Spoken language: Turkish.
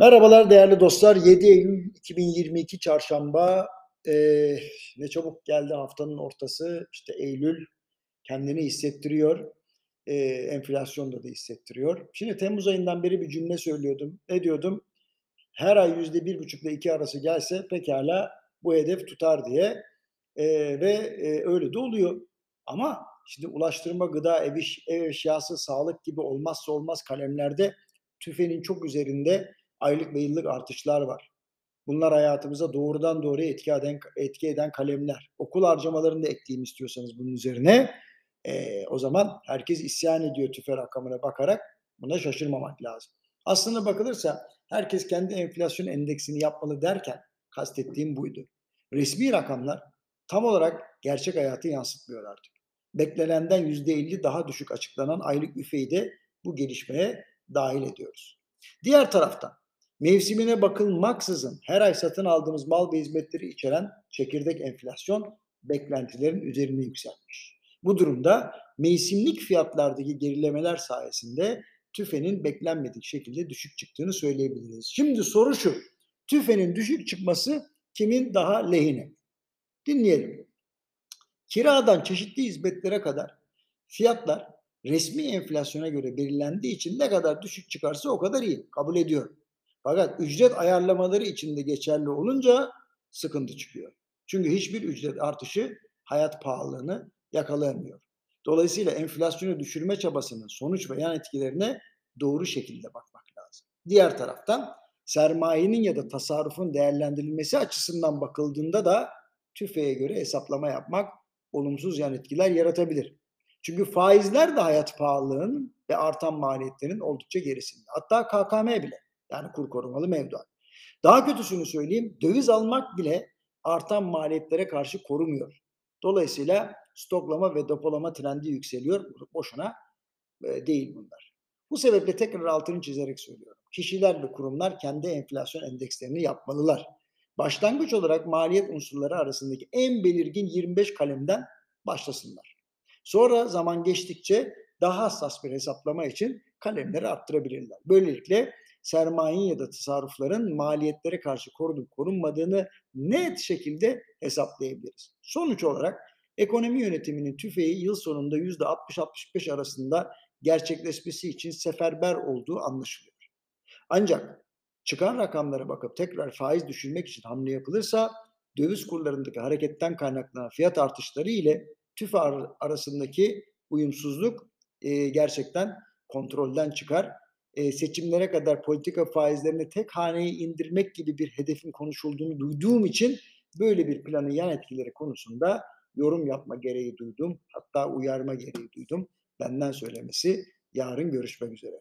Merhabalar değerli dostlar. 7 Eylül 2022 Çarşamba. Ee, ne çabuk geldi haftanın ortası. İşte Eylül kendini hissettiriyor. Ee, enflasyonda da hissettiriyor. Şimdi Temmuz ayından beri bir cümle söylüyordum. Ne diyordum? Her ay yüzde bir buçukla iki arası gelse pekala bu hedef tutar diye. Ee, ve e, öyle de oluyor. Ama şimdi ulaştırma, gıda, ev, iş, ev eşyası, sağlık gibi olmazsa olmaz kalemlerde tüfenin çok üzerinde aylık ve yıllık artışlar var. Bunlar hayatımıza doğrudan doğruya etki eden, etki eden kalemler. Okul harcamalarını da ekleyeyim istiyorsanız bunun üzerine. E, o zaman herkes isyan ediyor tüfe rakamına bakarak. Buna şaşırmamak lazım. Aslında bakılırsa herkes kendi enflasyon endeksini yapmalı derken kastettiğim buydu. Resmi rakamlar tam olarak gerçek hayatı yansıtmıyor artık. Beklenenden %50 daha düşük açıklanan aylık üfeyi de bu gelişmeye dahil ediyoruz. Diğer taraftan mevsimine bakılmaksızın her ay satın aldığımız mal ve hizmetleri içeren çekirdek enflasyon beklentilerin üzerine yükselmiş. Bu durumda mevsimlik fiyatlardaki gerilemeler sayesinde tüfenin beklenmedik şekilde düşük çıktığını söyleyebiliriz. Şimdi soru şu, tüfenin düşük çıkması kimin daha lehine? Dinleyelim. Kiradan çeşitli hizmetlere kadar fiyatlar resmi enflasyona göre belirlendiği için ne kadar düşük çıkarsa o kadar iyi. Kabul ediyorum. Fakat ücret ayarlamaları içinde geçerli olunca sıkıntı çıkıyor. Çünkü hiçbir ücret artışı hayat pahalılığını yakalayamıyor. Dolayısıyla enflasyonu düşürme çabasının sonuç ve yan etkilerine doğru şekilde bakmak lazım. Diğer taraftan sermayenin ya da tasarrufun değerlendirilmesi açısından bakıldığında da tüfeğe göre hesaplama yapmak olumsuz yan etkiler yaratabilir. Çünkü faizler de hayat pahalılığının ve artan maliyetlerin oldukça gerisinde. Hatta KKM bile. Yani kur korumalı mevduat. Daha kötüsünü söyleyeyim, döviz almak bile artan maliyetlere karşı korumuyor. Dolayısıyla stoklama ve depolama trendi yükseliyor. Boşuna e, değil bunlar. Bu sebeple tekrar altını çizerek söylüyorum. Kişiler ve kurumlar kendi enflasyon endekslerini yapmalılar. Başlangıç olarak maliyet unsurları arasındaki en belirgin 25 kalemden başlasınlar. Sonra zaman geçtikçe daha hassas bir hesaplama için kalemleri arttırabilirler. Böylelikle sermayenin ya da tasarrufların maliyetlere karşı korunup korunmadığını net şekilde hesaplayabiliriz. Sonuç olarak ekonomi yönetiminin tüfeği yıl sonunda %60-65 arasında gerçekleşmesi için seferber olduğu anlaşılıyor. Ancak çıkan rakamlara bakıp tekrar faiz düşürmek için hamle yapılırsa döviz kurlarındaki hareketten kaynaklanan fiyat artışları ile tüfe arasındaki uyumsuzluk e, gerçekten kontrolden çıkar e, seçimlere kadar politika faizlerini tek haneye indirmek gibi bir hedefin konuşulduğunu duyduğum için böyle bir planın yan etkileri konusunda yorum yapma gereği duydum. Hatta uyarma gereği duydum. Benden söylemesi yarın görüşmek üzere.